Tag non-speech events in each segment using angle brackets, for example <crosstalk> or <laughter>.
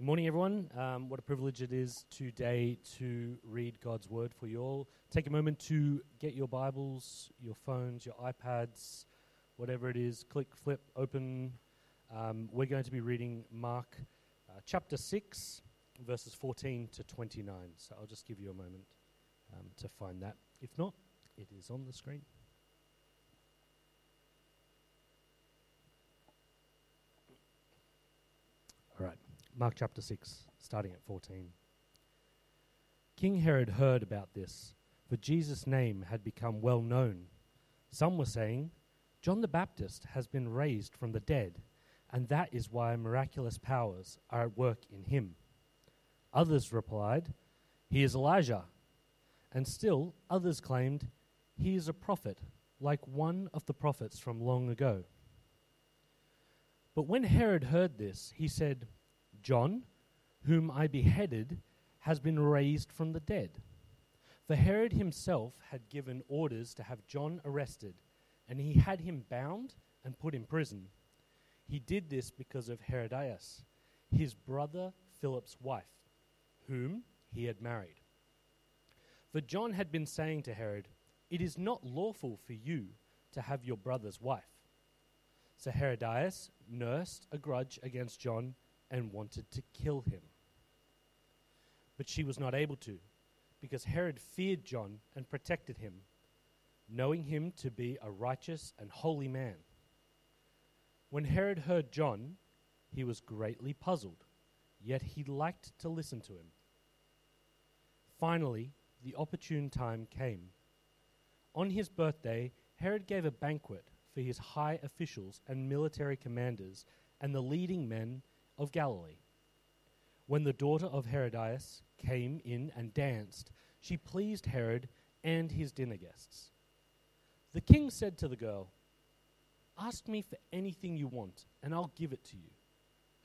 Good morning, everyone. Um, what a privilege it is today to read God's Word for you all. Take a moment to get your Bibles, your phones, your iPads, whatever it is. Click, flip, open. Um, we're going to be reading Mark uh, chapter 6, verses 14 to 29. So I'll just give you a moment um, to find that. If not, it is on the screen. All right. Mark chapter 6, starting at 14. King Herod heard about this, for Jesus' name had become well known. Some were saying, John the Baptist has been raised from the dead, and that is why miraculous powers are at work in him. Others replied, He is Elijah. And still others claimed, He is a prophet, like one of the prophets from long ago. But when Herod heard this, he said, John, whom I beheaded, has been raised from the dead. For Herod himself had given orders to have John arrested, and he had him bound and put in prison. He did this because of Herodias, his brother Philip's wife, whom he had married. For John had been saying to Herod, It is not lawful for you to have your brother's wife. So Herodias nursed a grudge against John and wanted to kill him. But she was not able to, because Herod feared John and protected him, knowing him to be a righteous and holy man. When Herod heard John, he was greatly puzzled, yet he liked to listen to him. Finally, the opportune time came. On his birthday, Herod gave a banquet for his high officials and military commanders and the leading men of Galilee. When the daughter of Herodias came in and danced, she pleased Herod and his dinner guests. The king said to the girl, Ask me for anything you want, and I'll give it to you.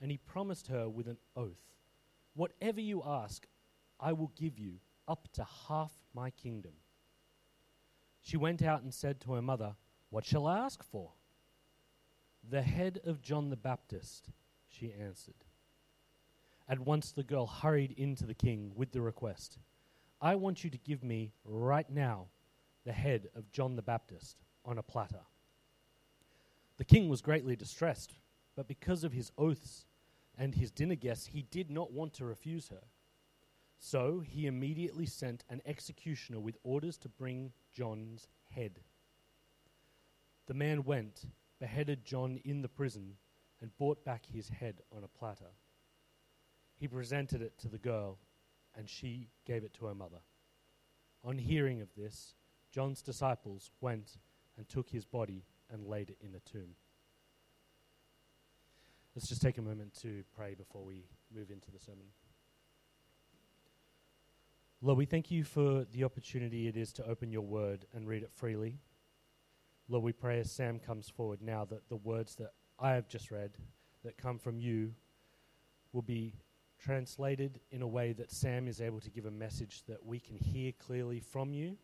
And he promised her with an oath, Whatever you ask, I will give you up to half my kingdom. She went out and said to her mother, What shall I ask for? The head of John the Baptist she answered. At once the girl hurried into the king with the request I want you to give me right now the head of John the Baptist on a platter. The king was greatly distressed, but because of his oaths and his dinner guests, he did not want to refuse her. So he immediately sent an executioner with orders to bring John's head. The man went, beheaded John in the prison, and brought back his head on a platter. He presented it to the girl, and she gave it to her mother. On hearing of this, John's disciples went and took his body and laid it in a tomb. Let's just take a moment to pray before we move into the sermon. Lord, we thank you for the opportunity it is to open your word and read it freely. Lord, we pray as Sam comes forward now that the words that I have just read that come from you will be translated in a way that Sam is able to give a message that we can hear clearly from you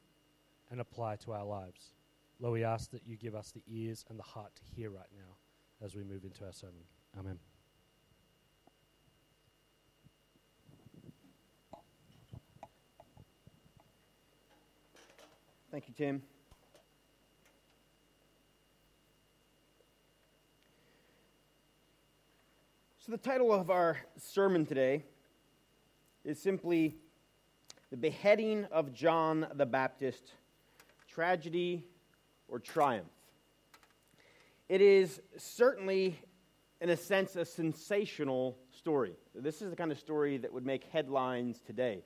and apply to our lives. Lord, we ask that you give us the ears and the heart to hear right now as we move into our sermon. Amen. Thank you, Tim. So, the title of our sermon today is simply The Beheading of John the Baptist Tragedy or Triumph. It is certainly, in a sense, a sensational story. This is the kind of story that would make headlines today.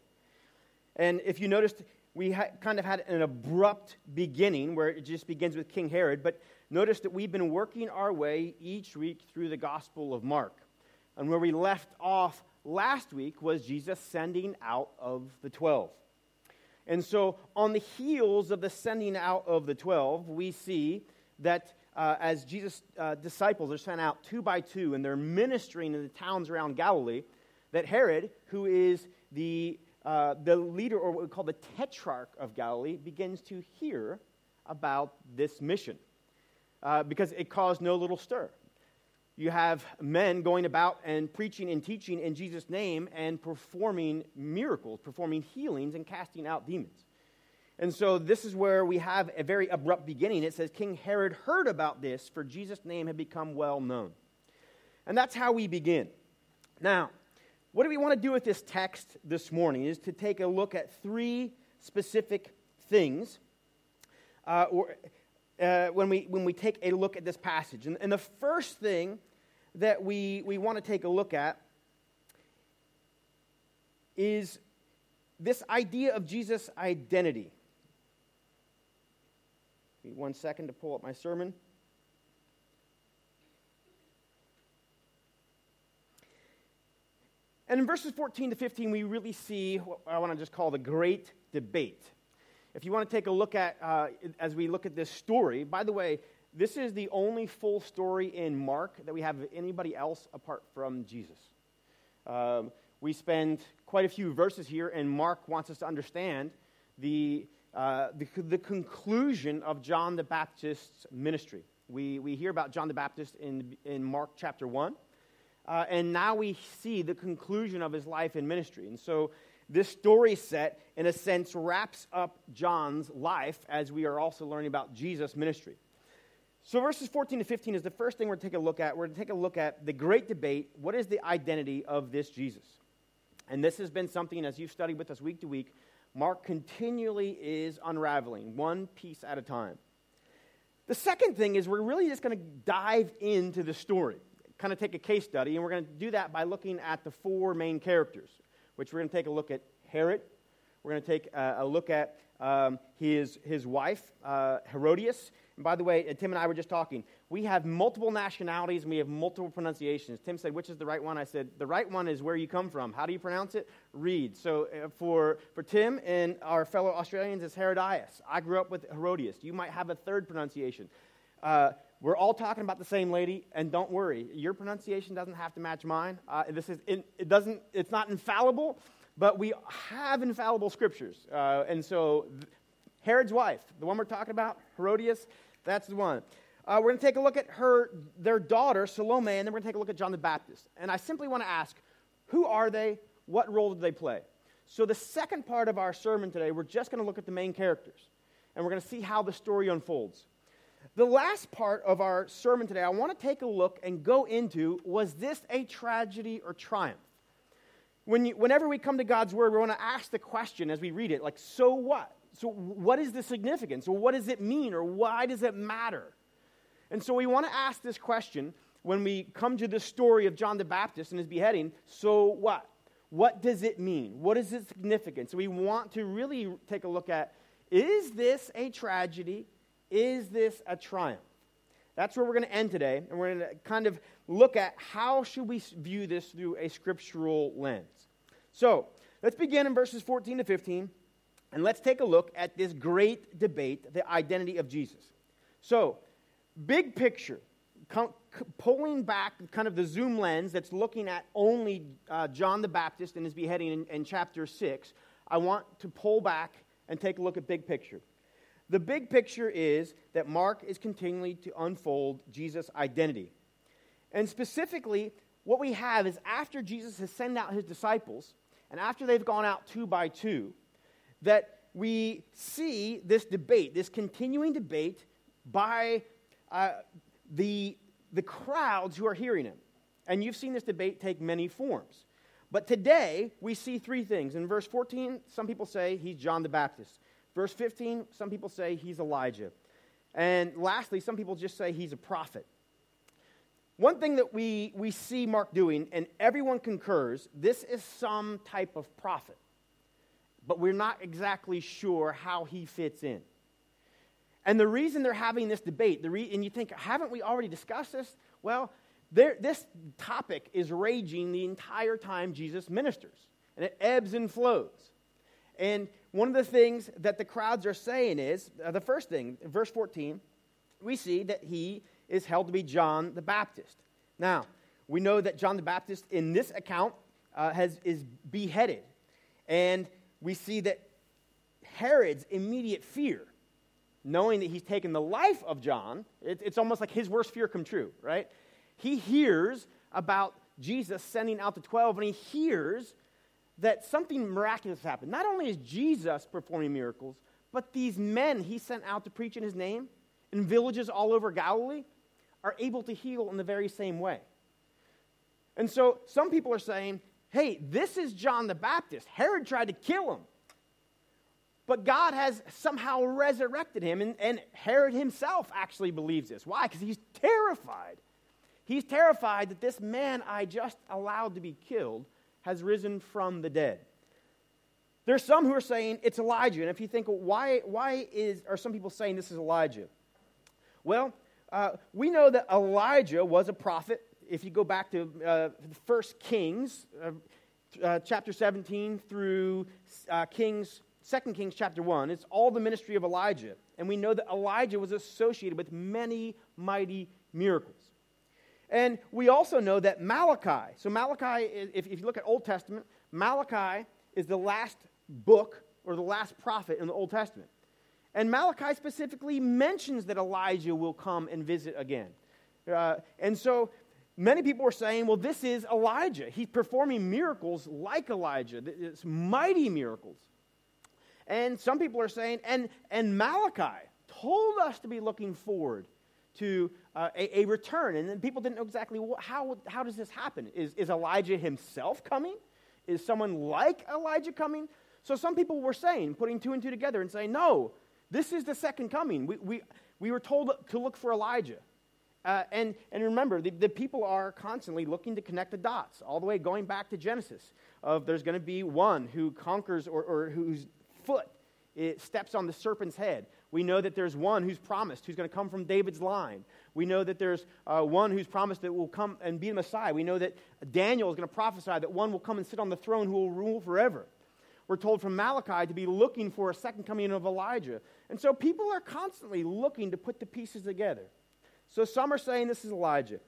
And if you noticed, we ha- kind of had an abrupt beginning where it just begins with King Herod, but notice that we've been working our way each week through the Gospel of Mark. And where we left off last week was Jesus sending out of the 12. And so, on the heels of the sending out of the 12, we see that uh, as Jesus' uh, disciples are sent out two by two and they're ministering in the towns around Galilee, that Herod, who is the, uh, the leader, or what we call the tetrarch of Galilee, begins to hear about this mission uh, because it caused no little stir. You have men going about and preaching and teaching in Jesus' name and performing miracles, performing healings, and casting out demons. And so this is where we have a very abrupt beginning. It says, King Herod heard about this, for Jesus' name had become well known. And that's how we begin. Now, what do we want to do with this text this morning is to take a look at three specific things uh, or, uh, when, we, when we take a look at this passage. And, and the first thing that we, we want to take a look at is this idea of Jesus' identity. one second to pull up my sermon. And in verses 14 to 15, we really see what I want to just call the great debate. If you want to take a look at, uh, as we look at this story, by the way, this is the only full story in Mark that we have of anybody else apart from Jesus. Um, we spend quite a few verses here, and Mark wants us to understand the, uh, the, the, conclusion of John the Baptist's ministry. We, we hear about John the Baptist in, in Mark chapter 1. Uh, and now we see the conclusion of his life and ministry. And so this story set, in a sense, wraps up John's life as we are also learning about Jesus' ministry. So, verses 14 to 15 is the first thing we're going to take a look at. We're going to take a look at the great debate what is the identity of this Jesus? And this has been something, as you've studied with us week to week, Mark continually is unraveling, one piece at a time. The second thing is we're really just going to dive into the story kind of take a case study, and we're going to do that by looking at the four main characters, which we're going to take a look at Herod. We're going to take a, a look at um, his, his wife, uh, Herodias. And by the way, uh, Tim and I were just talking. We have multiple nationalities and we have multiple pronunciations. Tim said, which is the right one? I said, the right one is where you come from. How do you pronounce it? Read. So uh, for, for Tim and our fellow Australians, it's Herodias. I grew up with Herodias. You might have a third pronunciation. Uh, we're all talking about the same lady, and don't worry, your pronunciation doesn't have to match mine. Uh, this is it, it, doesn't. It's not infallible, but we have infallible scriptures, uh, and so Herod's wife, the one we're talking about, Herodias, that's the one. Uh, we're going to take a look at her, their daughter Salome, and then we're going to take a look at John the Baptist. And I simply want to ask, who are they? What role did they play? So the second part of our sermon today, we're just going to look at the main characters, and we're going to see how the story unfolds. The last part of our sermon today, I want to take a look and go into was this a tragedy or triumph? When you, whenever we come to God's word, we want to ask the question as we read it, like, so what? So, what is the significance? Or what does it mean? Or why does it matter? And so, we want to ask this question when we come to the story of John the Baptist and his beheading so what? What does it mean? What is its significance? So, we want to really take a look at is this a tragedy is this a triumph? That's where we're going to end today, and we're going to kind of look at how should we view this through a scriptural lens. So, let's begin in verses 14 to 15, and let's take a look at this great debate, the identity of Jesus. So, big picture, pulling back kind of the zoom lens that's looking at only uh, John the Baptist and his beheading in, in chapter 6, I want to pull back and take a look at big picture. The big picture is that Mark is continually to unfold Jesus' identity. And specifically, what we have is after Jesus has sent out his disciples, and after they've gone out two by two, that we see this debate, this continuing debate by uh, the, the crowds who are hearing him. And you've seen this debate take many forms. But today, we see three things. In verse 14, some people say he's John the Baptist. Verse 15, some people say he's Elijah. And lastly, some people just say he's a prophet. One thing that we, we see Mark doing, and everyone concurs, this is some type of prophet. But we're not exactly sure how he fits in. And the reason they're having this debate, the re- and you think, haven't we already discussed this? Well, this topic is raging the entire time Jesus ministers, and it ebbs and flows. And one of the things that the crowds are saying is uh, the first thing, verse 14, we see that he is held to be John the Baptist. Now, we know that John the Baptist in this account uh, has, is beheaded. And we see that Herod's immediate fear, knowing that he's taken the life of John, it, it's almost like his worst fear come true, right? he hears about Jesus sending out the 12, and he hears that something miraculous happened. Not only is Jesus performing miracles, but these men he sent out to preach in his name in villages all over Galilee are able to heal in the very same way. And so some people are saying, hey, this is John the Baptist. Herod tried to kill him. But God has somehow resurrected him, and, and Herod himself actually believes this. Why? Because he's terrified. He's terrified that this man I just allowed to be killed has risen from the dead. There's some who are saying it's Elijah. And if you think, why, why is, are some people saying this is Elijah? Well, uh, we know that Elijah was a prophet. If you go back to uh, First Kings, uh, uh chapter 17 through uh, Kings, Second Kings chapter 1, it's all the ministry of Elijah. And we know that Elijah was associated with many mighty miracles. And we also know that Malachi, so Malachi, if, if you look at Old Testament, Malachi is the last book or the last prophet in the Old Testament. And Malachi specifically mentions that Elijah will come and visit again. Uh, and so many people are saying, well, this is Elijah. He's performing miracles like Elijah, it's mighty miracles. And some people are saying, and, and Malachi told us to be looking forward to uh, a, a, return. And then people didn't know exactly what, how, how does this happen? Is, is Elijah himself coming? Is someone like Elijah coming? So some people were saying, putting two and two together and saying, no, this is the second coming. We, we, we were told to look for Elijah. Uh, and, and remember, the, the people are constantly looking to connect the dots, all the way going back to Genesis, of there's going to be one who conquers or, or whose foot it steps on the serpent's head. We know that there's one who's promised, who's going to come from David's line. We know that there's uh, one who's promised that will come and be the Messiah. We know that Daniel is going to prophesy that one will come and sit on the throne who will rule forever. We're told from Malachi to be looking for a second coming of Elijah. And so people are constantly looking to put the pieces together. So some are saying this is Elijah.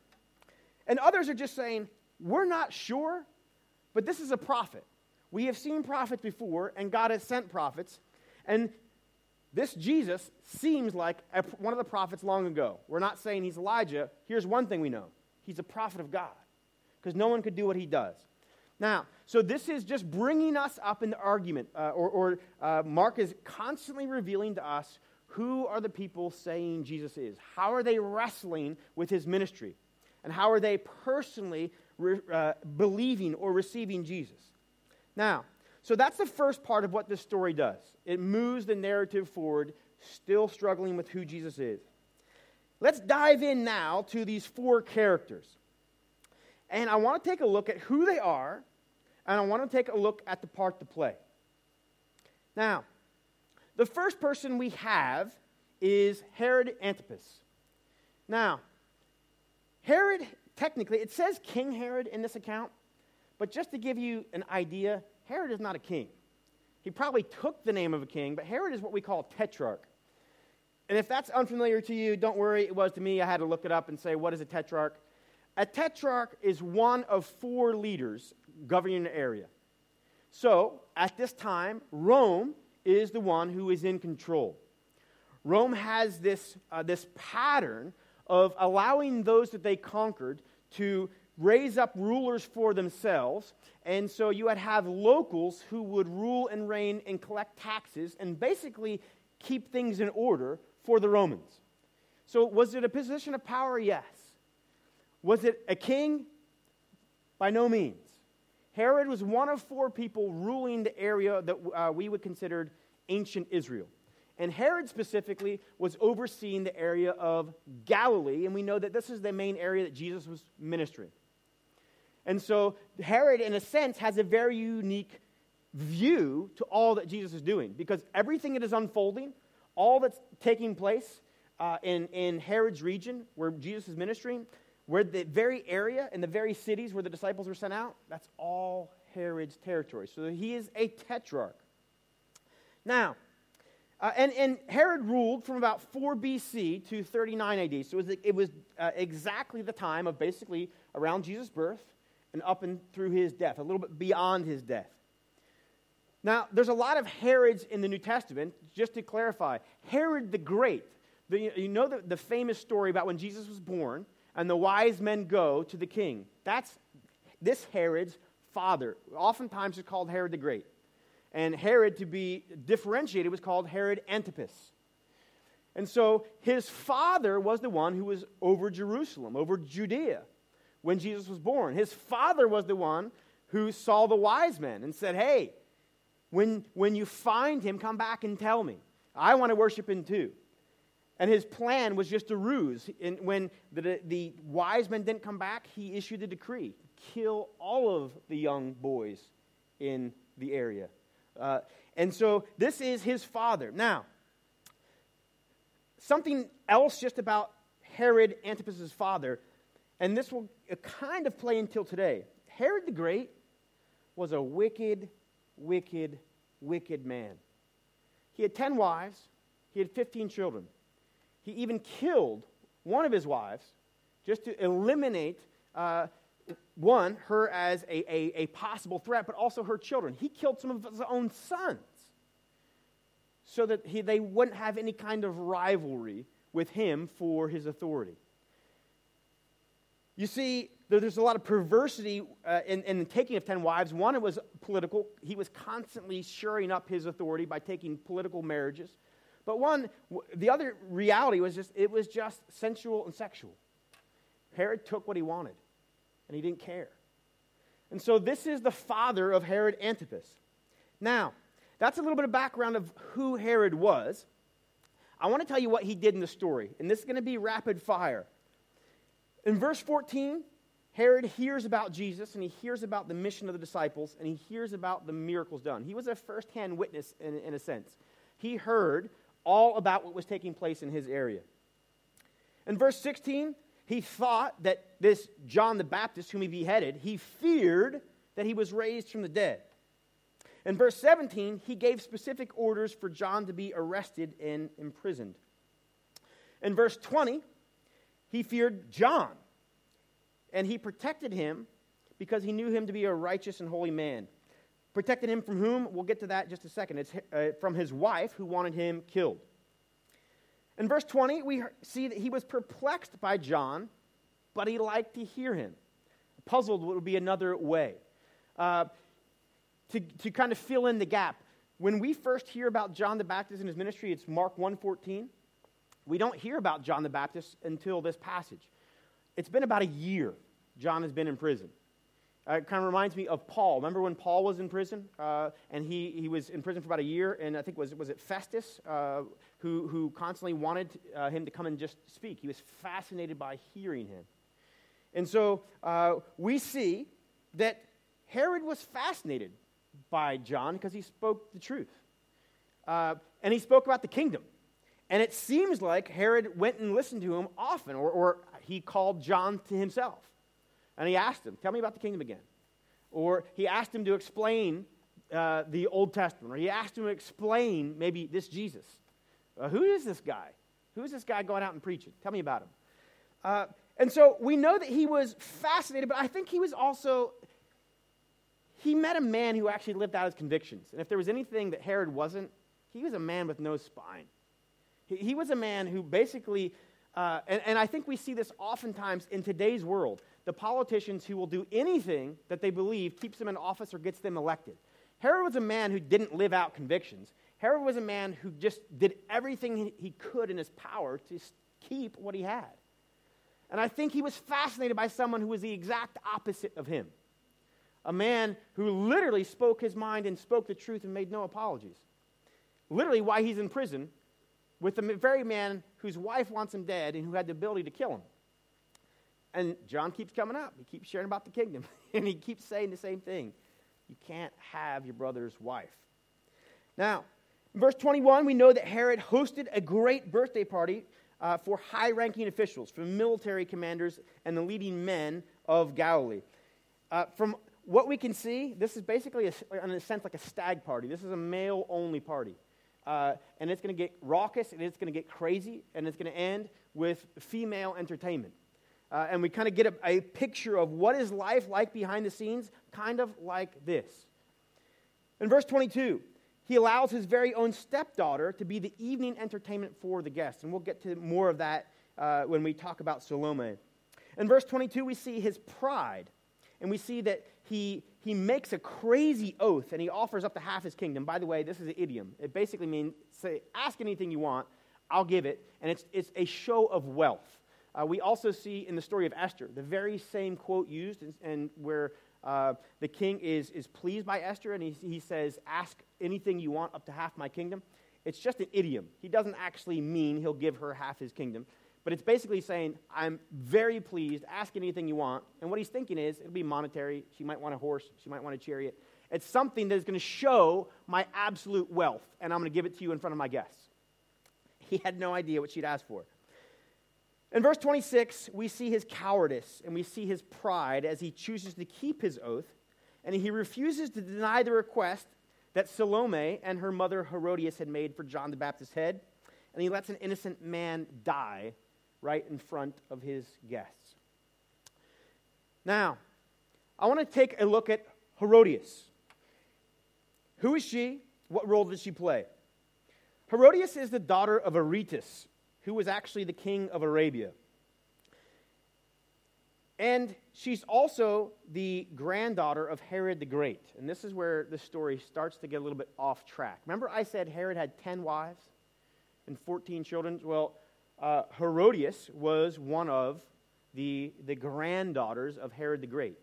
And others are just saying, we're not sure, but this is a prophet. We have seen prophets before, and God has sent prophets. And this Jesus seems like a, one of the prophets long ago. We're not saying he's Elijah. Here's one thing we know he's a prophet of God, because no one could do what he does. Now, so this is just bringing us up in the argument, uh, or, or uh, Mark is constantly revealing to us who are the people saying Jesus is. How are they wrestling with his ministry? And how are they personally re- uh, believing or receiving Jesus? Now, so that's the first part of what this story does. It moves the narrative forward, still struggling with who Jesus is. Let's dive in now to these four characters. And I want to take a look at who they are, and I want to take a look at the part to play. Now, the first person we have is Herod Antipas. Now, Herod, technically, it says King Herod in this account, but just to give you an idea, Herod is not a king. He probably took the name of a king, but Herod is what we call a tetrarch. And if that's unfamiliar to you, don't worry, it was to me. I had to look it up and say, what is a tetrarch? A tetrarch is one of four leaders governing an area. So, at this time, Rome is the one who is in control. Rome has this, uh, this pattern of allowing those that they conquered to raise up rulers for themselves. And so you would have locals who would rule and reign and collect taxes and basically keep things in order for the Romans. So, was it a position of power? Yes. Was it a king? By no means. Herod was one of four people ruling the area that uh, we would consider ancient Israel. And Herod specifically was overseeing the area of Galilee, and we know that this is the main area that Jesus was ministering. And so Herod, in a sense, has a very unique view to all that Jesus is doing because everything that is unfolding, all that's taking place uh, in, in Herod's region where Jesus is ministering, where the very area and the very cities where the disciples were sent out, that's all Herod's territory. So he is a tetrarch. Now, uh, and, and Herod ruled from about 4 BC to 39 AD. So it was, it was uh, exactly the time of basically around Jesus' birth and up and through his death, a little bit beyond his death. Now, there's a lot of Herods in the New Testament. Just to clarify, Herod the Great, the, you know the, the famous story about when Jesus was born and the wise men go to the king. That's this Herod's father. Oftentimes it's called Herod the Great. And Herod, to be differentiated, was called Herod Antipas. And so his father was the one who was over Jerusalem, over Judea, when Jesus was born. His father was the one who saw the wise men and said, Hey, when, when you find him, come back and tell me. I want to worship him too. And his plan was just a ruse. And when the, the wise men didn't come back, he issued a decree kill all of the young boys in the area. Uh, and so this is his father. Now, something else just about Herod Antipas' father, and this will kind of play until today. Herod the Great was a wicked, wicked, wicked man. He had 10 wives, he had 15 children. He even killed one of his wives just to eliminate, uh, one, her as a, a, a possible threat, but also her children. He killed some of his own sons so that he, they wouldn't have any kind of rivalry with him for his authority. You see, there's a lot of perversity uh, in, in, the taking of 10 wives. One, it was political. He was constantly shoring up his authority by taking political marriages. But one, the other reality was just, it was just sensual and sexual. Herod took what he wanted, and he didn't care. And so this is the father of Herod Antipas. Now, that's a little bit of background of who Herod was. I want to tell you what he did in the story, and this is going to be rapid fire. In verse 14, Herod hears about Jesus and he hears about the mission of the disciples and he hears about the miracles done. He was a firsthand witness in, in a sense. He heard all about what was taking place in his area. In verse 16, he thought that this John the Baptist, whom he beheaded, he feared that he was raised from the dead. In verse 17, he gave specific orders for John to be arrested and imprisoned. In verse 20, he feared John, and he protected him because he knew him to be a righteous and holy man. Protected him from whom? We'll get to that just a second. It's uh, from his wife who wanted him killed. In verse 20, we see that he was perplexed by John, but he liked to hear him. Puzzled would be another way. Uh, to, to kind of fill in the gap, when we first hear about John the Baptist and his ministry, it's Mark 1.14. We don't hear about John the Baptist until this passage. It's been about a year John has been in prison. Uh, it kind of reminds me of Paul. Remember when Paul was in prison? Uh, and he, he was in prison for about a year, and I think was, was it Festus uh, who, who constantly wanted uh, him to come and just speak. He was fascinated by hearing him. And so uh, we see that Herod was fascinated by John because he spoke the truth. Uh, and he spoke about the kingdom. And it seems like Herod went and listened to him often, or, or he called John to himself. And he asked him, Tell me about the kingdom again. Or he asked him to explain uh, the Old Testament, or he asked him to explain maybe this Jesus. Uh, who is this guy? Who is this guy going out and preaching? Tell me about him. Uh, and so we know that he was fascinated, but I think he was also, he met a man who actually lived out his convictions. And if there was anything that Herod wasn't, he was a man with no spine. He, he was a man who basically, uh, and, and I think we see this oftentimes in today's world the politicians who will do anything that they believe keeps them in office or gets them elected. Herod was a man who didn't live out convictions. Herod was a man who just did everything he could in his power to keep what he had. And I think he was fascinated by someone who was the exact opposite of him. A man who literally spoke his mind and spoke the truth and made no apologies. Literally, why he's in prison with the very man whose wife wants him dead and who had the ability to kill him. And John keeps coming up. He keeps sharing about the kingdom. <laughs> and he keeps saying the same thing. You can't have your brother's wife. Now, in verse 21, we know that Herod hosted a great birthday party uh, for high ranking officials, for military commanders, and the leading men of Galilee. Uh, from what we can see, this is basically, a, in a sense, like a stag party. This is a male only party. Uh, and it's going to get raucous, and it's going to get crazy, and it's going to end with female entertainment. Uh, and we kind of get a, a picture of what is life like behind the scenes, kind of like this. In verse 22, he allows his very own stepdaughter to be the evening entertainment for the guests. And we'll get to more of that uh, when we talk about Salome. In verse 22, we see his pride. And we see that he, he makes a crazy oath and he offers up to half his kingdom. By the way, this is an idiom. It basically means say, ask anything you want, I'll give it. And it's, it's a show of wealth. Uh, we also see in the story of Esther the very same quote used, and, and where uh, the king is, is pleased by Esther and he, he says, Ask anything you want up to half my kingdom. It's just an idiom. He doesn't actually mean he'll give her half his kingdom. But it's basically saying, I'm very pleased, ask anything you want. And what he's thinking is, it'll be monetary. She might want a horse, she might want a chariot. It's something that is going to show my absolute wealth, and I'm going to give it to you in front of my guests. He had no idea what she'd asked for. In verse 26, we see his cowardice and we see his pride as he chooses to keep his oath, and he refuses to deny the request that Salome and her mother Herodias had made for John the Baptist's head, and he lets an innocent man die right in front of his guests. Now, I want to take a look at Herodias. Who is she? What role does she play? Herodias is the daughter of Aretas, who was actually the king of Arabia. And she's also the granddaughter of Herod the Great. And this is where the story starts to get a little bit off track. Remember, I said Herod had 10 wives and 14 children? Well, uh, Herodias was one of the, the granddaughters of Herod the Great.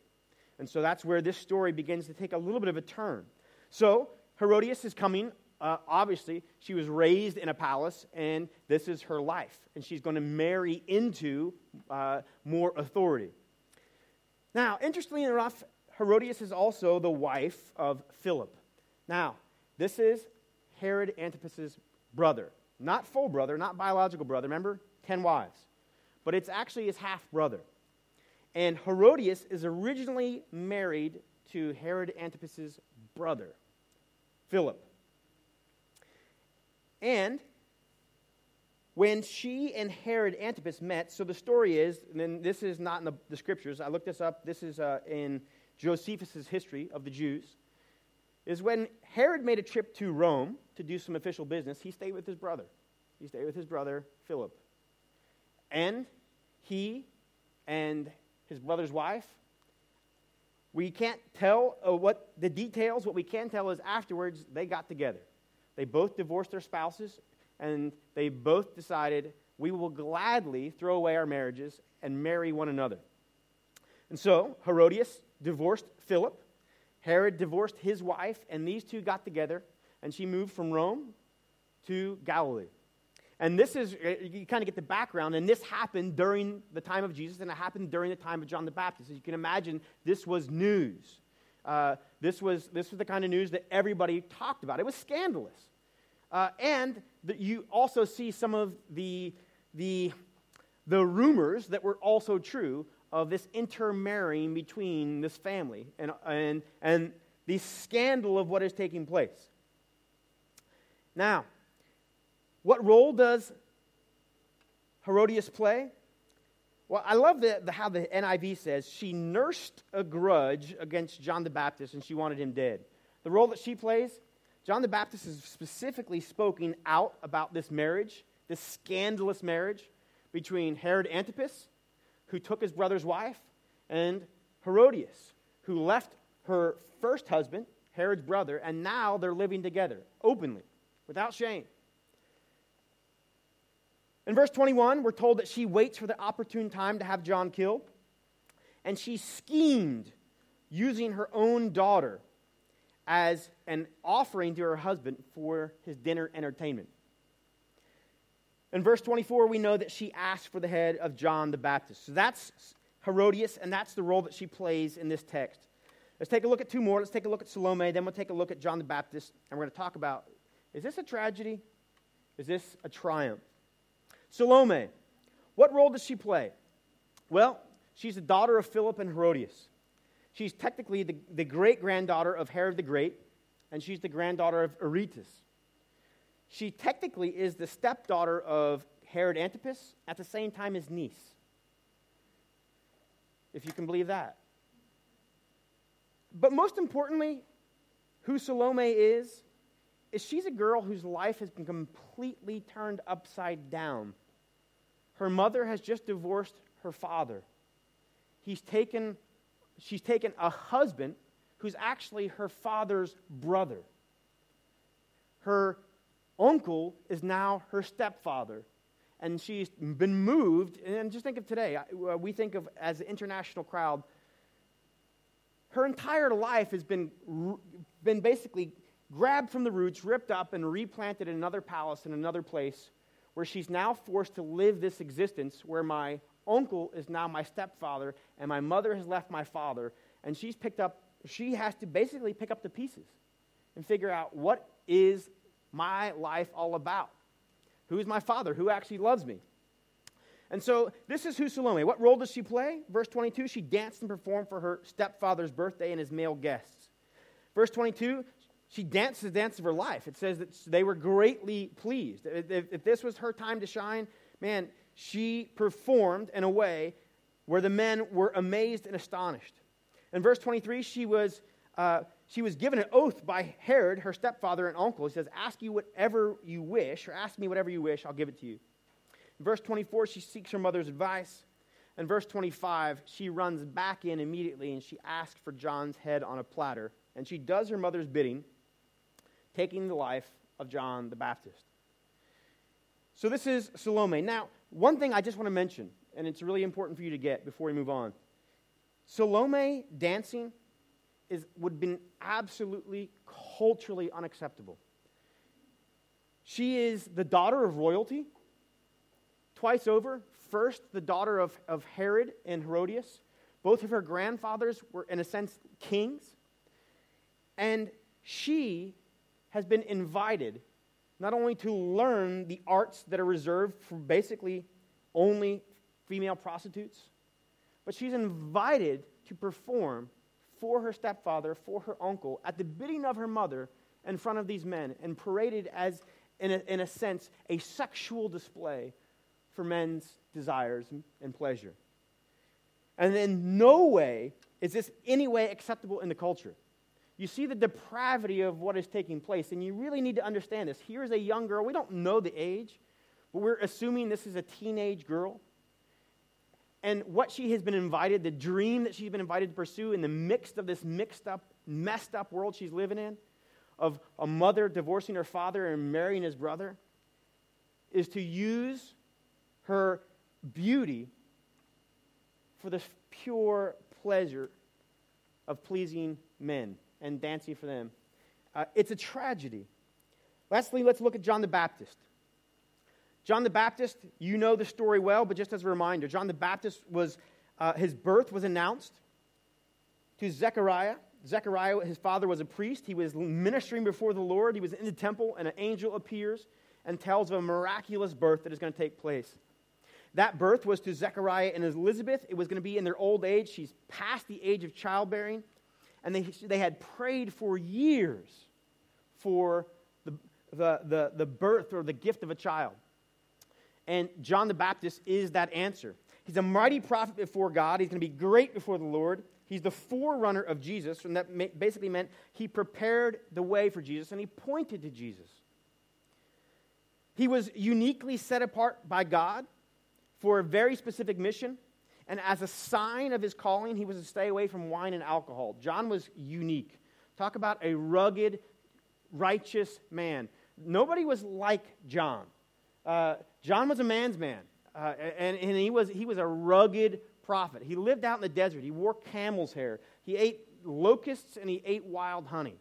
And so that's where this story begins to take a little bit of a turn. So, Herodias is coming uh, obviously, she was raised in a palace, and this is her life. And she's going to marry into uh, more authority. Now, interestingly enough, Herodias is also the wife of Philip. Now, this is Herod Antipas's brother. Not full brother, not biological brother. Remember? Ten wives. But it's actually his half brother. And Herodias is originally married to Herod Antipas's brother, Philip. And when she and Herod Antipas met, so the story is, and this is not in the, the scriptures, I looked this up, this is uh, in Josephus' history of the Jews, is when Herod made a trip to Rome to do some official business, he stayed with his brother. He stayed with his brother, Philip. And he and his brother's wife, we can't tell uh, what the details, what we can tell is afterwards they got together. They both divorced their spouses, and they both decided, we will gladly throw away our marriages and marry one another. And so Herodias divorced Philip. Herod divorced his wife, and these two got together, and she moved from Rome to Galilee. And this is, uh, you kind of get the background, and this happened during the time of Jesus, and it happened during the time of John the Baptist. As you can imagine, this was news. Uh, this, was, this was the kind of news that everybody talked about. It was scandalous. Uh, and the, you also see some of the, the, the rumors that were also true of this intermarrying between this family and, and, and the scandal of what is taking place. Now, what role does Herodias play? Well, I love the, the, how the NIV says she nursed a grudge against John the Baptist and she wanted him dead. The role that she plays, John the Baptist is specifically spoken out about this marriage, this scandalous marriage between Herod Antipas, who took his brother's wife, and Herodias, who left her first husband, Herod's brother, and now they're living together openly, without shame. In verse 21, we're told that she waits for the opportune time to have John killed. And she schemed using her own daughter as an offering to her husband for his dinner entertainment. In verse 24, we know that she asked for the head of John the Baptist. So that's Herodias, and that's the role that she plays in this text. Let's take a look at two more. Let's take a look at Salome, then we'll take a look at John the Baptist, and we're going to talk about is this a tragedy? Is this a triumph? Salome, what role does she play? Well, she's the daughter of Philip and Herodias. She's technically the, the great granddaughter of Herod the Great, and she's the granddaughter of Aretas. She technically is the stepdaughter of Herod Antipas at the same time his niece. If you can believe that. But most importantly, who Salome is, is she's a girl whose life has been completely turned upside down her mother has just divorced her father. he's taken, she's taken a husband who's actually her father's brother. Her uncle is now her stepfather. And she's been moved. And just think of today. Uh, we think of as an international crowd. Her entire life has been, been basically grabbed from the roots, ripped up, and replanted in another palace in another place where she's now forced to live this existence where my uncle is now my stepfather and my mother has left my father. And she's picked up, she has to basically pick up the pieces and figure out what is my life all about? Who is my father? Who actually loves me? And so this is who Salome. What role does she play? Verse 22 she danced and performed for her stepfather's birthday and his male guests. Verse 22 she danced the dance of her life. It says that they were greatly pleased. If, if this was her time to shine, man, she performed in a way where the men were amazed and astonished. In verse 23, she was uh, she was given an oath by Herod, her stepfather and uncle. He says, Ask you whatever you wish, or ask me whatever you wish, I'll give it to you. In verse 24, she seeks her mother's advice. In verse 25, she runs back in immediately and she asks for John's head on a platter. And she does her mother's bidding, taking the life of John the Baptist. So this is Salome. Now, one thing I just want to mention, and it's really important for you to get before we move on. Salome dancing is, would have been absolutely culturally unacceptable. She is the daughter of royalty, twice over. First, the daughter of, of Herod and Herodias. Both of her grandfathers were, in a sense, kings. And she has been invited not only to learn the arts that are reserved for basically only female prostitutes, but she's invited to perform for her stepfather, for her uncle, at the bidding of her mother, in front of these men, and paraded as, in a, in a sense, a sexual display for men's desires and pleasure. And in no way is this any way acceptable in the culture. You see the depravity of what is taking place, and you really need to understand this. Here is a young girl. We don't know the age, but we're assuming this is a teenage girl and what she has been invited, the dream that she's been invited to pursue in the midst of this mixed up, messed up world she's living in, of a mother divorcing her father and marrying his brother, is to use her beauty for the pure pleasure of pleasing men and dancing for them. Uh, it's a tragedy. Lastly, let's look at John the Baptist. John the Baptist, you know the story well, but just as a reminder, John the Baptist was, uh, his birth was announced to Zechariah. Zechariah, his father, was a priest. He was ministering before the Lord. He was in the temple, and an angel appears and tells of a miraculous birth that is going to take place. That birth was to Zechariah and Elizabeth. It was going to be in their old age. She's past the age of childbearing. And they, they had prayed for years for the, the, the, the birth or the gift of a child. And John the Baptist is that answer. He's a mighty prophet before God. He's going to be great before the Lord. He's the forerunner of Jesus, and that basically meant he prepared the way for Jesus and he pointed to Jesus. He was uniquely set apart by God for a very specific mission, and as a sign of his calling, he was to stay away from wine and alcohol. John was unique. Talk about a rugged, righteous man. Nobody was like John. Uh, John was a man's man, uh, and, and he, was, he was a rugged prophet. He lived out in the desert. He wore camel's hair. He ate locusts and he ate wild honey.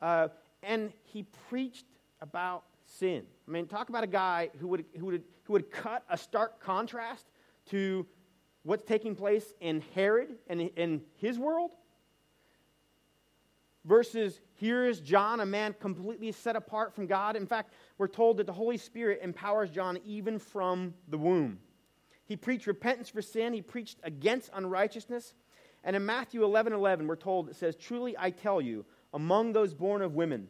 Uh, and he preached about sin. I mean, talk about a guy who would, who, would, who would cut a stark contrast to what's taking place in Herod and in his world versus here is John, a man completely set apart from God. In fact, we're told that the Holy Spirit empowers John even from the womb. He preached repentance for sin, he preached against unrighteousness. And in Matthew 11 11, we're told it says, Truly I tell you, among those born of women,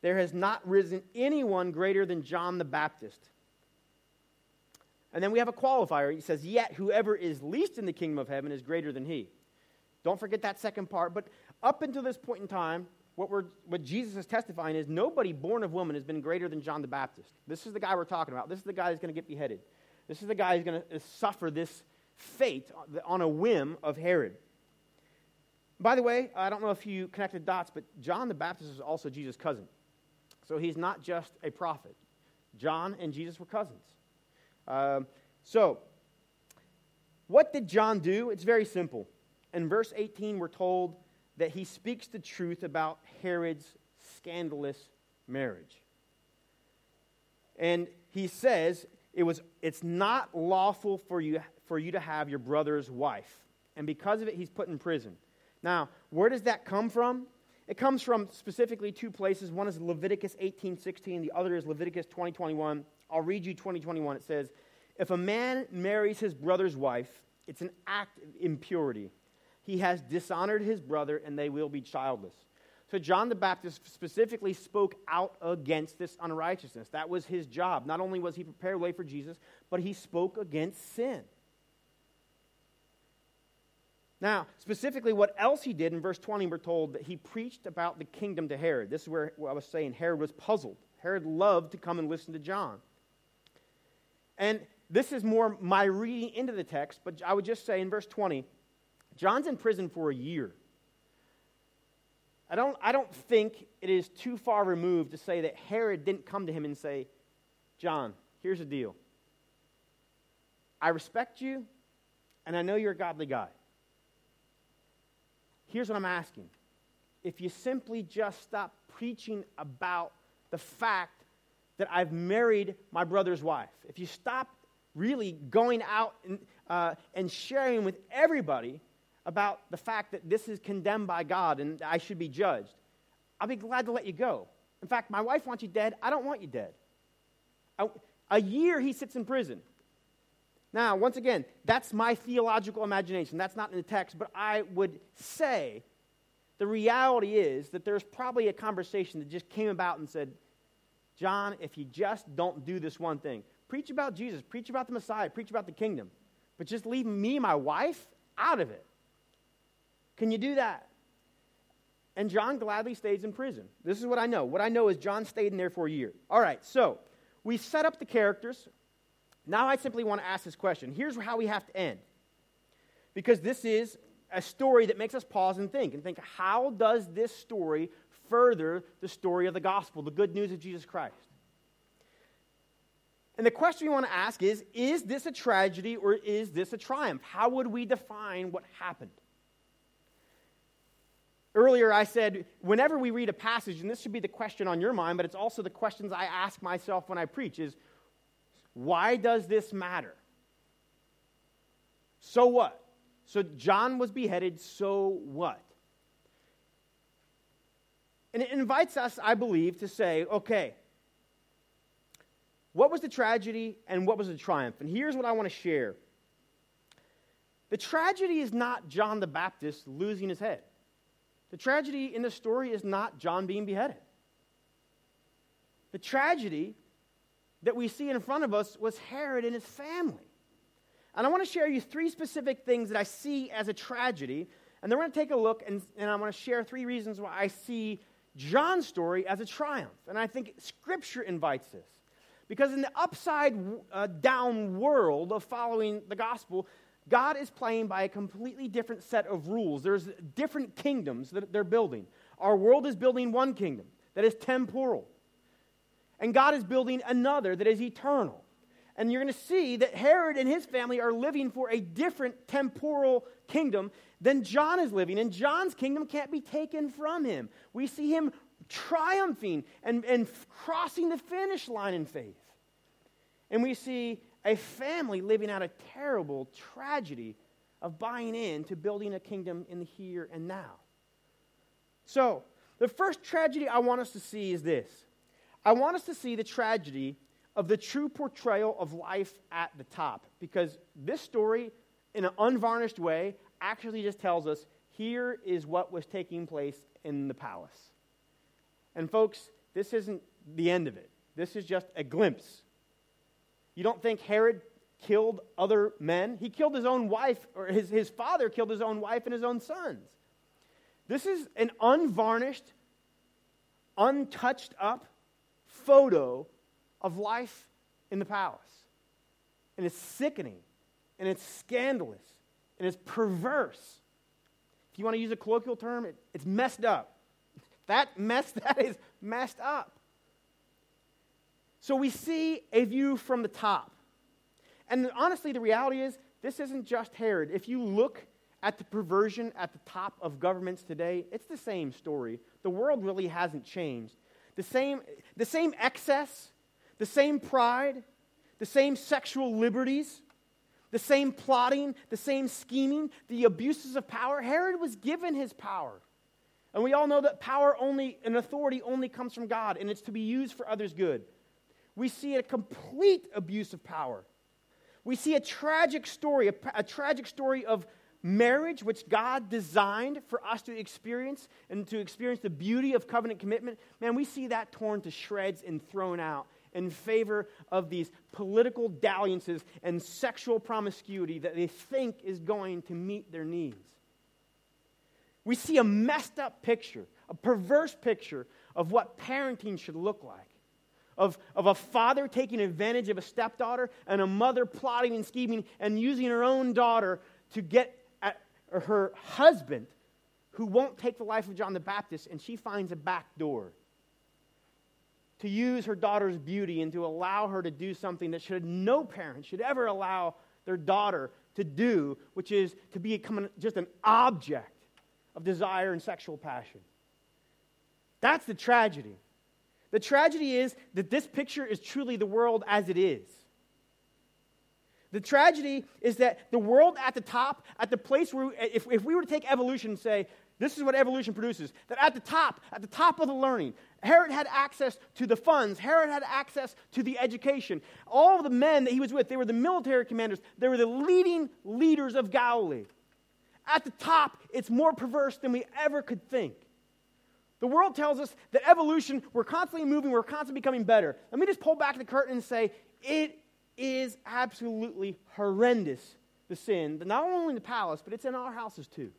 there has not risen anyone greater than John the Baptist. And then we have a qualifier. He says, Yet whoever is least in the kingdom of heaven is greater than he. Don't forget that second part. But up until this point in time, what, we're, what Jesus is testifying is nobody born of woman has been greater than John the Baptist. This is the guy we're talking about. This is the guy who's going to get beheaded. This is the guy who's going to suffer this fate, on a whim of Herod. By the way, I don't know if you connected dots, but John the Baptist is also Jesus' cousin. So he's not just a prophet. John and Jesus were cousins. Um, so, what did John do? It's very simple. In verse 18, we're told that he speaks the truth about Herod's scandalous marriage. And he says, it was, it's not lawful for you, for you to have your brother's wife. And because of it, he's put in prison. Now, where does that come from? It comes from specifically two places. One is Leviticus 18 16, the other is Leviticus 20 21. I'll read you 20 21. It says, If a man marries his brother's wife, it's an act of impurity. He has dishonored his brother, and they will be childless. So John the Baptist specifically spoke out against this unrighteousness. That was his job. Not only was he prepared way for Jesus, but he spoke against sin. Now, specifically, what else he did in verse 20, we're told that he preached about the kingdom to Herod. This is where I was saying Herod was puzzled. Herod loved to come and listen to John. And this is more my reading into the text, but I would just say in verse 20, John's in prison for a year. I don't, I don't think it is too far removed to say that Herod didn't come to him and say, John, here's the deal. I respect you, and I know you're a godly guy. Here's what I'm asking. If you simply just stop preaching about the fact that I've married my brother's wife, if you stop really going out and, uh, and sharing with everybody about the fact that this is condemned by God and I should be judged, I'll be glad to let you go. In fact, my wife wants you dead. I don't want you dead. I, a year he sits in prison. Now, once again, that's my theological imagination. That's not in the text, but I would say the reality is that there's probably a conversation that just came about and said, John, if you just don't do this one thing, preach about Jesus, preach about the Messiah, preach about the kingdom, but just leave me, my wife, out of it. Can you do that? And John gladly stays in prison. This is what I know. What I know is John stayed in there for a year. All right, so we set up the characters. Now I simply want to ask this question. Here's how we have to end. Because this is a story that makes us pause and think and think how does this story further the story of the gospel, the good news of Jesus Christ? And the question we want to ask is is this a tragedy or is this a triumph? How would we define what happened? Earlier, I said, whenever we read a passage, and this should be the question on your mind, but it's also the questions I ask myself when I preach, is why does this matter? So what? So John was beheaded, so what? And it invites us, I believe, to say, okay, what was the tragedy and what was the triumph? And here's what I want to share. The tragedy is not John the Baptist losing his head. The tragedy in this story is not John being beheaded. The tragedy that we see in front of us was Herod and his family. And I want to share you three specific things that I see as a tragedy. And then we're going to take a look, and, and I want to share three reasons why I see John's story as a triumph. And I think Scripture invites this. Because in the upside uh, down world of following the gospel, God is playing by a completely different set of rules. There's different kingdoms that they're building. Our world is building one kingdom that is temporal. And God is building another that is eternal. And you're going to see that Herod and his family are living for a different temporal kingdom than John is living. And John's kingdom can't be taken from him. We see him triumphing and, and crossing the finish line in faith. And we see a family living out a terrible tragedy of buying in to building a kingdom in the here and now. So, the first tragedy I want us to see is this I want us to see the tragedy of the true portrayal of life at the top. Because this story, in an unvarnished way, actually just tells us here is what was taking place in the palace. And, folks, this isn't the end of it, this is just a glimpse. You don't think Herod killed other men? He killed his own wife, or his, his father killed his own wife and his own sons. This is an unvarnished, untouched up photo of life in the palace. And it's sickening and it's scandalous and it's perverse. If you want to use a colloquial term, it, it's messed up. <laughs> That mess, <laughs> that is messed up. So we see a view from the top. And honestly, the reality is, this isn't just Herod. If you look at the perversion at the top of governments today, it's the same story. The world really hasn't changed. The same, the same excess, the same pride, the same sexual liberties, the same plotting, the same scheming, the abuses of power. Herod was given his power. And we all know that power only and authority only comes from God, and it's to be used for others' good. We see a complete abuse of power. We see a tragic story, a, a tragic story of marriage, which God designed for us to experience and to experience the beauty of covenant commitment. Man, we see that torn to shreds and thrown out in favor of these political dalliances and sexual promiscuity that they think is going to meet their needs. We see a messed up picture, a perverse picture of what parenting should look like. Of, of a father taking advantage of a stepdaughter and a mother plotting and scheming and using her own daughter to get at her husband who won't take the life of John the Baptist, and she finds a back door to use her daughter's beauty and to allow her to do something that should no parent should ever allow their daughter to do, which is to become just an object of desire and sexual passion. That's the tragedy. The tragedy is that this picture is truly the world as it is. The tragedy is that the world at the top, at the place where, if, if we were to take evolution and say, this is what evolution produces. That at the top, at the top of the learning, Herod had access to the funds. Herod had access to the education. All the men that he was with, they were the military commanders. They were the leading leaders of Galilee. At the top, it's more perverse than we ever could think. The world tells us that evolution, we're constantly moving, we're constantly becoming better. Let me just pull back the curtain and say it is absolutely horrendous, the sin, not only in the palace, but it's in our houses too.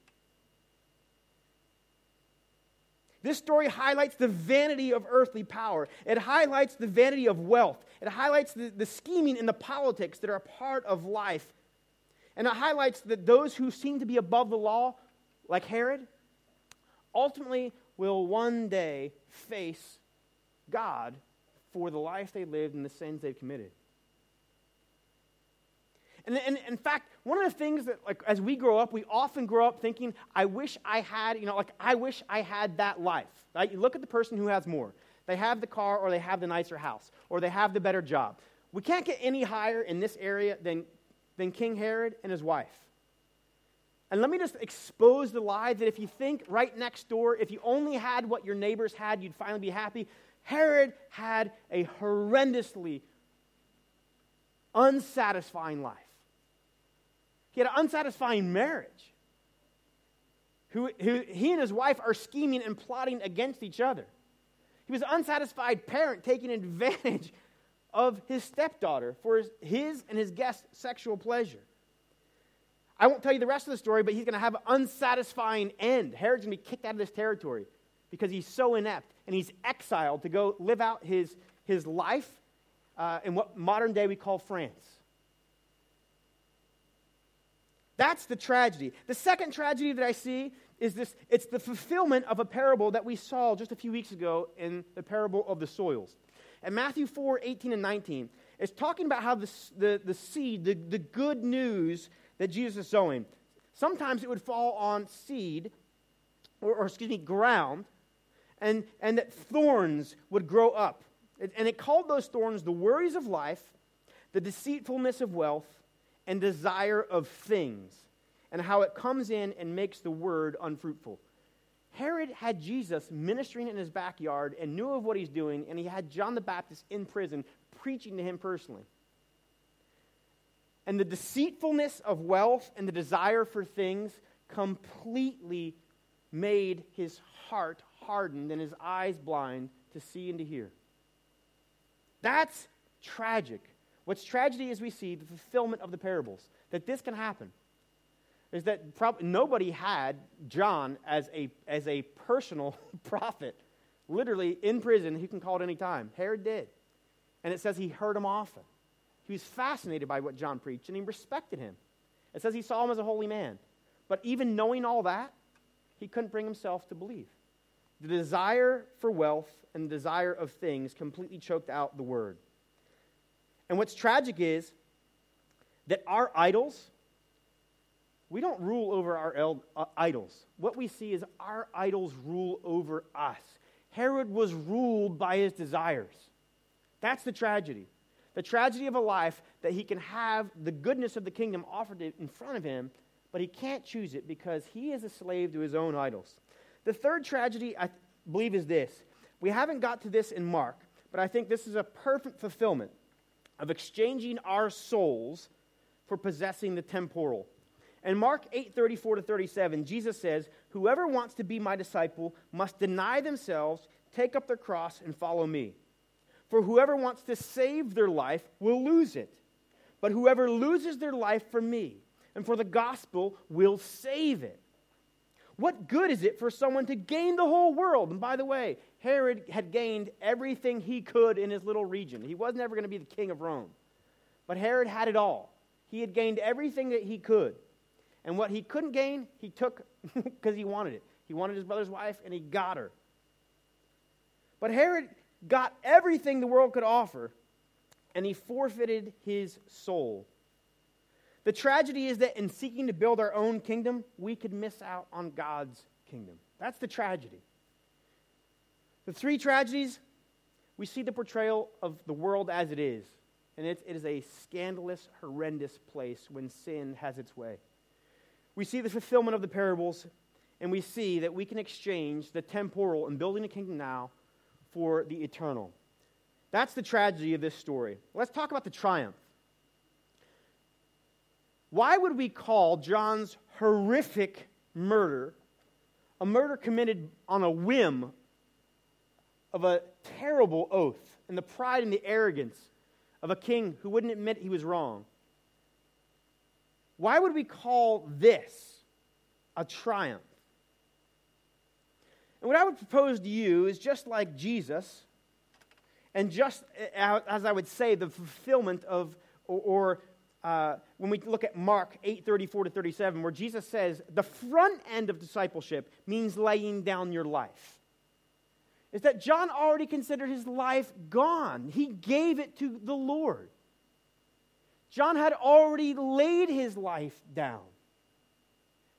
This story highlights the vanity of earthly power. It highlights the vanity of wealth. It highlights the, the scheming and the politics that are a part of life. And it highlights that those who seem to be above the law, like Herod, ultimately will one day face God for the life they lived and the sins they've committed. And, and, in fact, one of the things that, like, as we grow up, we often grow up thinking, I wish I had, you know, like, I wish I had that life. Right? You look at the person who has more. They have the car, or they have the nicer house, or they have the better job. We can't get any higher in this area than, than King Herod and his wife. And let me just expose the lie that if you think right next door, if you only had what your neighbors had, you'd finally be happy. Herod had a horrendously unsatisfying life. He had an unsatisfying marriage. Who, who, he and his wife are scheming and plotting against each other. He was an unsatisfied parent taking advantage of his stepdaughter for his, his and his guest's sexual pleasure. I won't tell you the rest of the story, but he's going to have an unsatisfying end. Herod's going to be kicked out of this territory because he's so inept and he's exiled to go live out his, his life uh, in what modern day we call France. That's the tragedy. The second tragedy that I see is this it's the fulfillment of a parable that we saw just a few weeks ago in the parable of the soils. In Matthew 4 18 and 19 is talking about how the, the, the seed, the, the good news that Jesus is sowing, sometimes it would fall on seed, or, or excuse me, ground, and, and that thorns would grow up. And it called those thorns the worries of life, the deceitfulness of wealth, and desire of things, and how it comes in and makes the word unfruitful. Herod had Jesus ministering in his backyard and knew of what he's doing, and he had John the Baptist in prison preaching to him personally. And the deceitfulness of wealth and the desire for things completely made his heart hardened and his eyes blind to see and to hear. That's tragic. What's tragedy is we see the fulfillment of the parables, that this can happen. Is that prob- nobody had John as a, as a personal <laughs> prophet, literally in prison. He can call at any time. Herod did. And it says he heard him often. He was fascinated by what John preached and he respected him. It says he saw him as a holy man. But even knowing all that, he couldn't bring himself to believe. The desire for wealth and the desire of things completely choked out the word. And what's tragic is that our idols, we don't rule over our el- uh, idols. What we see is our idols rule over us. Herod was ruled by his desires. That's the tragedy. The tragedy of a life that he can have the goodness of the kingdom offered in front of him, but he can't choose it because he is a slave to his own idols. The third tragedy, I believe, is this. We haven't got to this in Mark, but I think this is a perfect fulfillment of exchanging our souls for possessing the temporal. In Mark 8 34 to 37, Jesus says, Whoever wants to be my disciple must deny themselves, take up their cross, and follow me. For whoever wants to save their life will lose it. But whoever loses their life for me and for the gospel will save it. What good is it for someone to gain the whole world? And by the way, Herod had gained everything he could in his little region. He was never going to be the king of Rome. But Herod had it all. He had gained everything that he could. And what he couldn't gain, he took <laughs> because he wanted it. He wanted his brother's wife, and he got her. But Herod got everything the world could offer, and he forfeited his soul. The tragedy is that in seeking to build our own kingdom, we could miss out on God's kingdom. That's the tragedy. The three tragedies we see the portrayal of the world as it is, and it, it is a scandalous, horrendous place when sin has its way. We see the fulfillment of the parables, and we see that we can exchange the temporal and building a kingdom now for the eternal. That's the tragedy of this story. Let's talk about the triumph. Why would we call John's horrific murder a murder committed on a whim of a terrible oath and the pride and the arrogance of a king who wouldn't admit he was wrong? Why would we call this a triumph? And what I would propose to you is just like Jesus, and just as I would say, the fulfillment of, or, or uh, when we look at Mark 8 34 to 37, where Jesus says, the front end of discipleship means laying down your life. Is that John already considered his life gone, he gave it to the Lord. John had already laid his life down.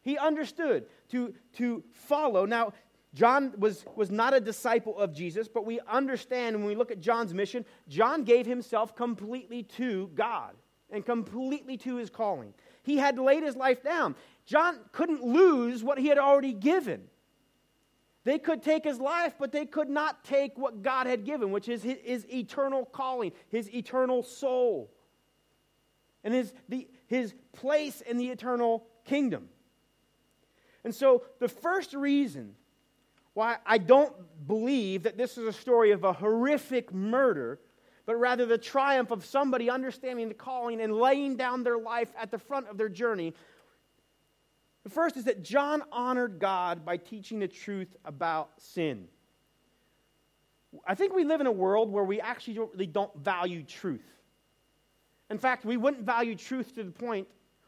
He understood to, to follow. Now, John was, was not a disciple of Jesus, but we understand when we look at John's mission, John gave himself completely to God and completely to his calling. He had laid his life down. John couldn't lose what he had already given. They could take his life, but they could not take what God had given, which is his, his eternal calling, his eternal soul, and his, the, his place in the eternal kingdom. And so, the first reason why I don't believe that this is a story of a horrific murder, but rather the triumph of somebody understanding the calling and laying down their life at the front of their journey. The first is that John honored God by teaching the truth about sin. I think we live in a world where we actually don't, really don't value truth. In fact, we wouldn't value truth to the point,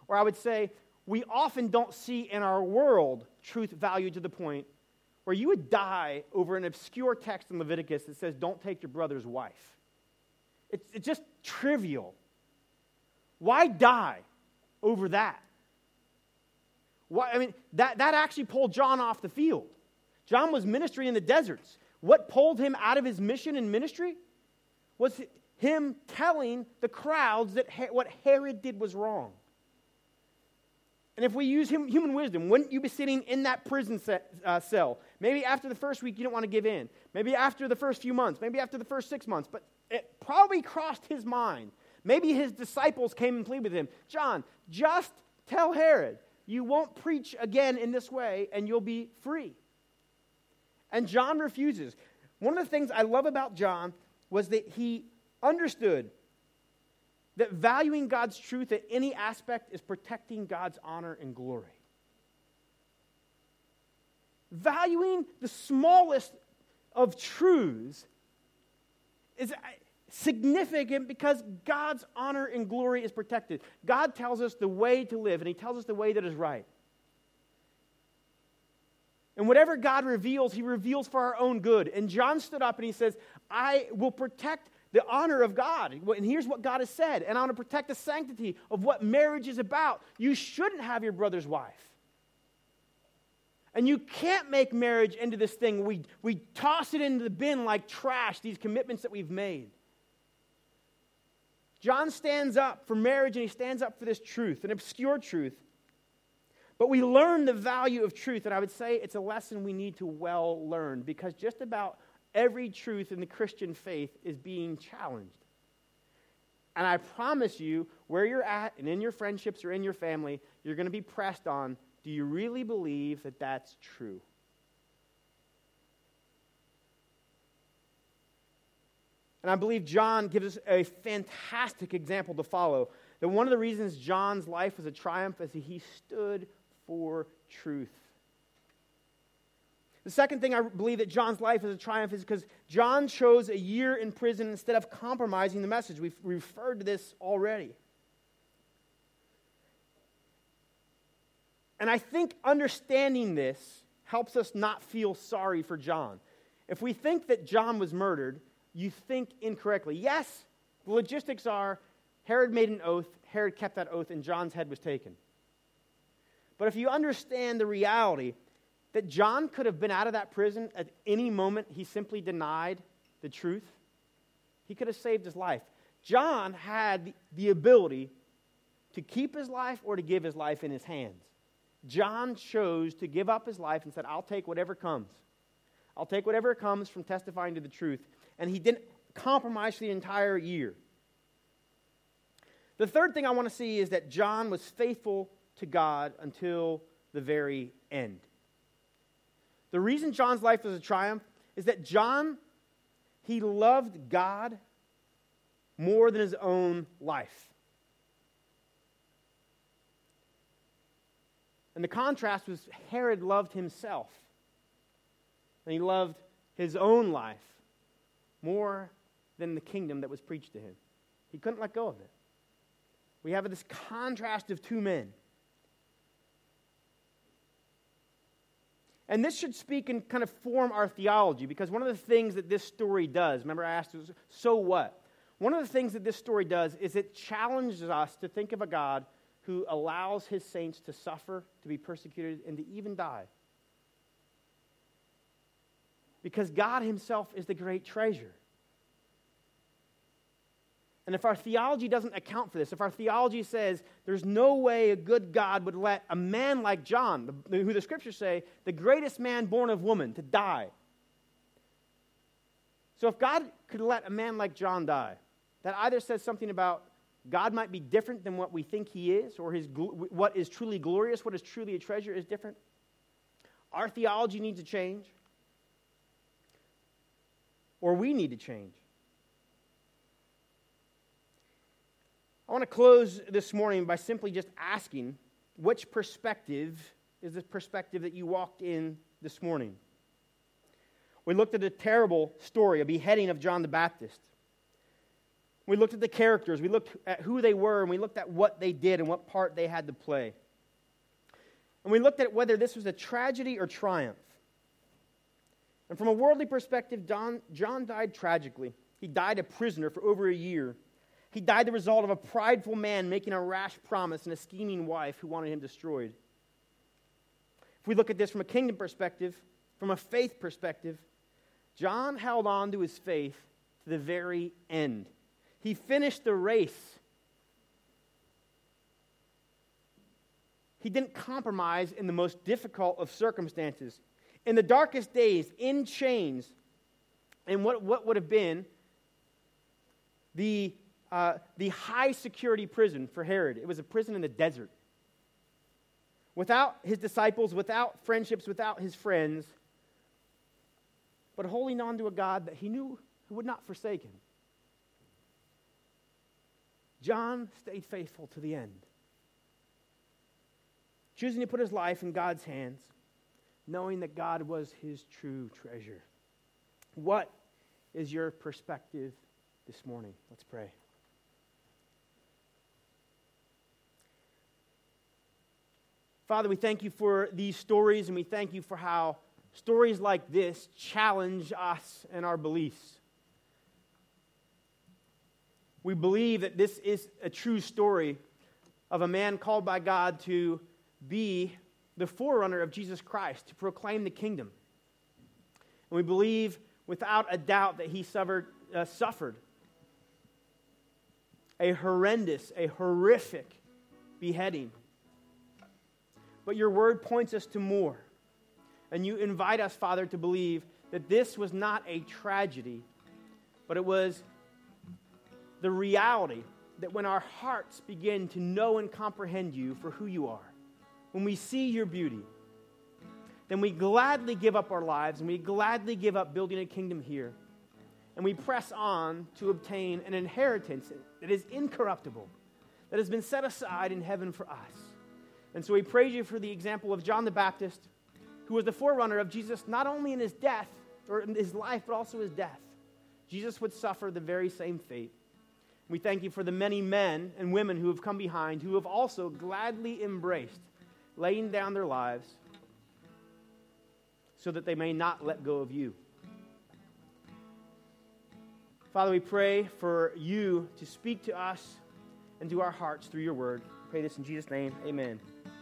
or I would say, we often don't see in our world truth valued to the point where you would die over an obscure text in Leviticus that says, Don't take your brother's wife. It's, it's just trivial. Why die over that? Why, I mean, that, that actually pulled John off the field. John was ministering in the deserts. What pulled him out of his mission and ministry was him telling the crowds that what Herod did was wrong. And if we use human wisdom, wouldn't you be sitting in that prison uh, cell? Maybe after the first week, you don't want to give in. Maybe after the first few months. Maybe after the first six months. But it probably crossed his mind. Maybe his disciples came and pleaded with him John, just tell Herod, you won't preach again in this way, and you'll be free. And John refuses. One of the things I love about John was that he understood that valuing God's truth at any aspect is protecting God's honor and glory. Valuing the smallest of truths is significant because God's honor and glory is protected. God tells us the way to live, and He tells us the way that is right. And whatever God reveals, He reveals for our own good. And John stood up and he says, I will protect the honor of God. And here's what God has said. And I want to protect the sanctity of what marriage is about. You shouldn't have your brother's wife. And you can't make marriage into this thing. We, we toss it into the bin like trash, these commitments that we've made. John stands up for marriage and he stands up for this truth, an obscure truth. But we learn the value of truth, and I would say it's a lesson we need to well learn because just about every truth in the Christian faith is being challenged. And I promise you, where you're at and in your friendships or in your family, you're going to be pressed on do you really believe that that's true? And I believe John gives us a fantastic example to follow. That one of the reasons John's life was a triumph is he stood for truth. The second thing I believe that John's life is a triumph is because John chose a year in prison instead of compromising the message. We've referred to this already. And I think understanding this helps us not feel sorry for John. If we think that John was murdered, you think incorrectly. Yes, the logistics are Herod made an oath, Herod kept that oath, and John's head was taken. But if you understand the reality that John could have been out of that prison at any moment he simply denied the truth, he could have saved his life. John had the ability to keep his life or to give his life in his hands. John chose to give up his life and said, I'll take whatever comes. I'll take whatever comes from testifying to the truth. And he didn't compromise for the entire year. The third thing I want to see is that John was faithful to God until the very end. The reason John's life was a triumph is that John, he loved God more than his own life. And the contrast was Herod loved himself. And he loved his own life more than the kingdom that was preached to him. He couldn't let go of it. We have this contrast of two men. And this should speak and kind of form our theology because one of the things that this story does, remember I asked, so what? One of the things that this story does is it challenges us to think of a God who allows his saints to suffer, to be persecuted, and to even die. Because God himself is the great treasure. And if our theology doesn't account for this, if our theology says there's no way a good God would let a man like John, who the scriptures say, the greatest man born of woman, to die. So if God could let a man like John die, that either says something about God might be different than what we think he is, or his, what is truly glorious, what is truly a treasure is different. Our theology needs to change, or we need to change. I want to close this morning by simply just asking which perspective is the perspective that you walked in this morning? We looked at a terrible story, a beheading of John the Baptist. We looked at the characters, we looked at who they were, and we looked at what they did and what part they had to play. And we looked at whether this was a tragedy or triumph. And from a worldly perspective, John, John died tragically. He died a prisoner for over a year. He died the result of a prideful man making a rash promise and a scheming wife who wanted him destroyed. If we look at this from a kingdom perspective, from a faith perspective, John held on to his faith to the very end. He finished the race. He didn't compromise in the most difficult of circumstances. In the darkest days, in chains, and what, what would have been the, uh, the high security prison for Herod. It was a prison in the desert. Without his disciples, without friendships, without his friends, but holding on to a God that he knew would not forsake him. John stayed faithful to the end, choosing to put his life in God's hands, knowing that God was his true treasure. What is your perspective this morning. Let's pray. Father, we thank you for these stories, and we thank you for how stories like this challenge us and our beliefs. We believe that this is a true story of a man called by God to be the forerunner of Jesus Christ, to proclaim the kingdom. And we believe without a doubt that he suffered, uh, suffered a horrendous, a horrific beheading. But your word points us to more. And you invite us, Father, to believe that this was not a tragedy, but it was the reality that when our hearts begin to know and comprehend you for who you are, when we see your beauty, then we gladly give up our lives and we gladly give up building a kingdom here. And we press on to obtain an inheritance that is incorruptible, that has been set aside in heaven for us. And so we praise you for the example of John the Baptist, who was the forerunner of Jesus not only in his death or in his life, but also his death. Jesus would suffer the very same fate. We thank you for the many men and women who have come behind, who have also gladly embraced laying down their lives so that they may not let go of you. Father, we pray for you to speak to us and to our hearts through your word. pray this in Jesus' name. Amen.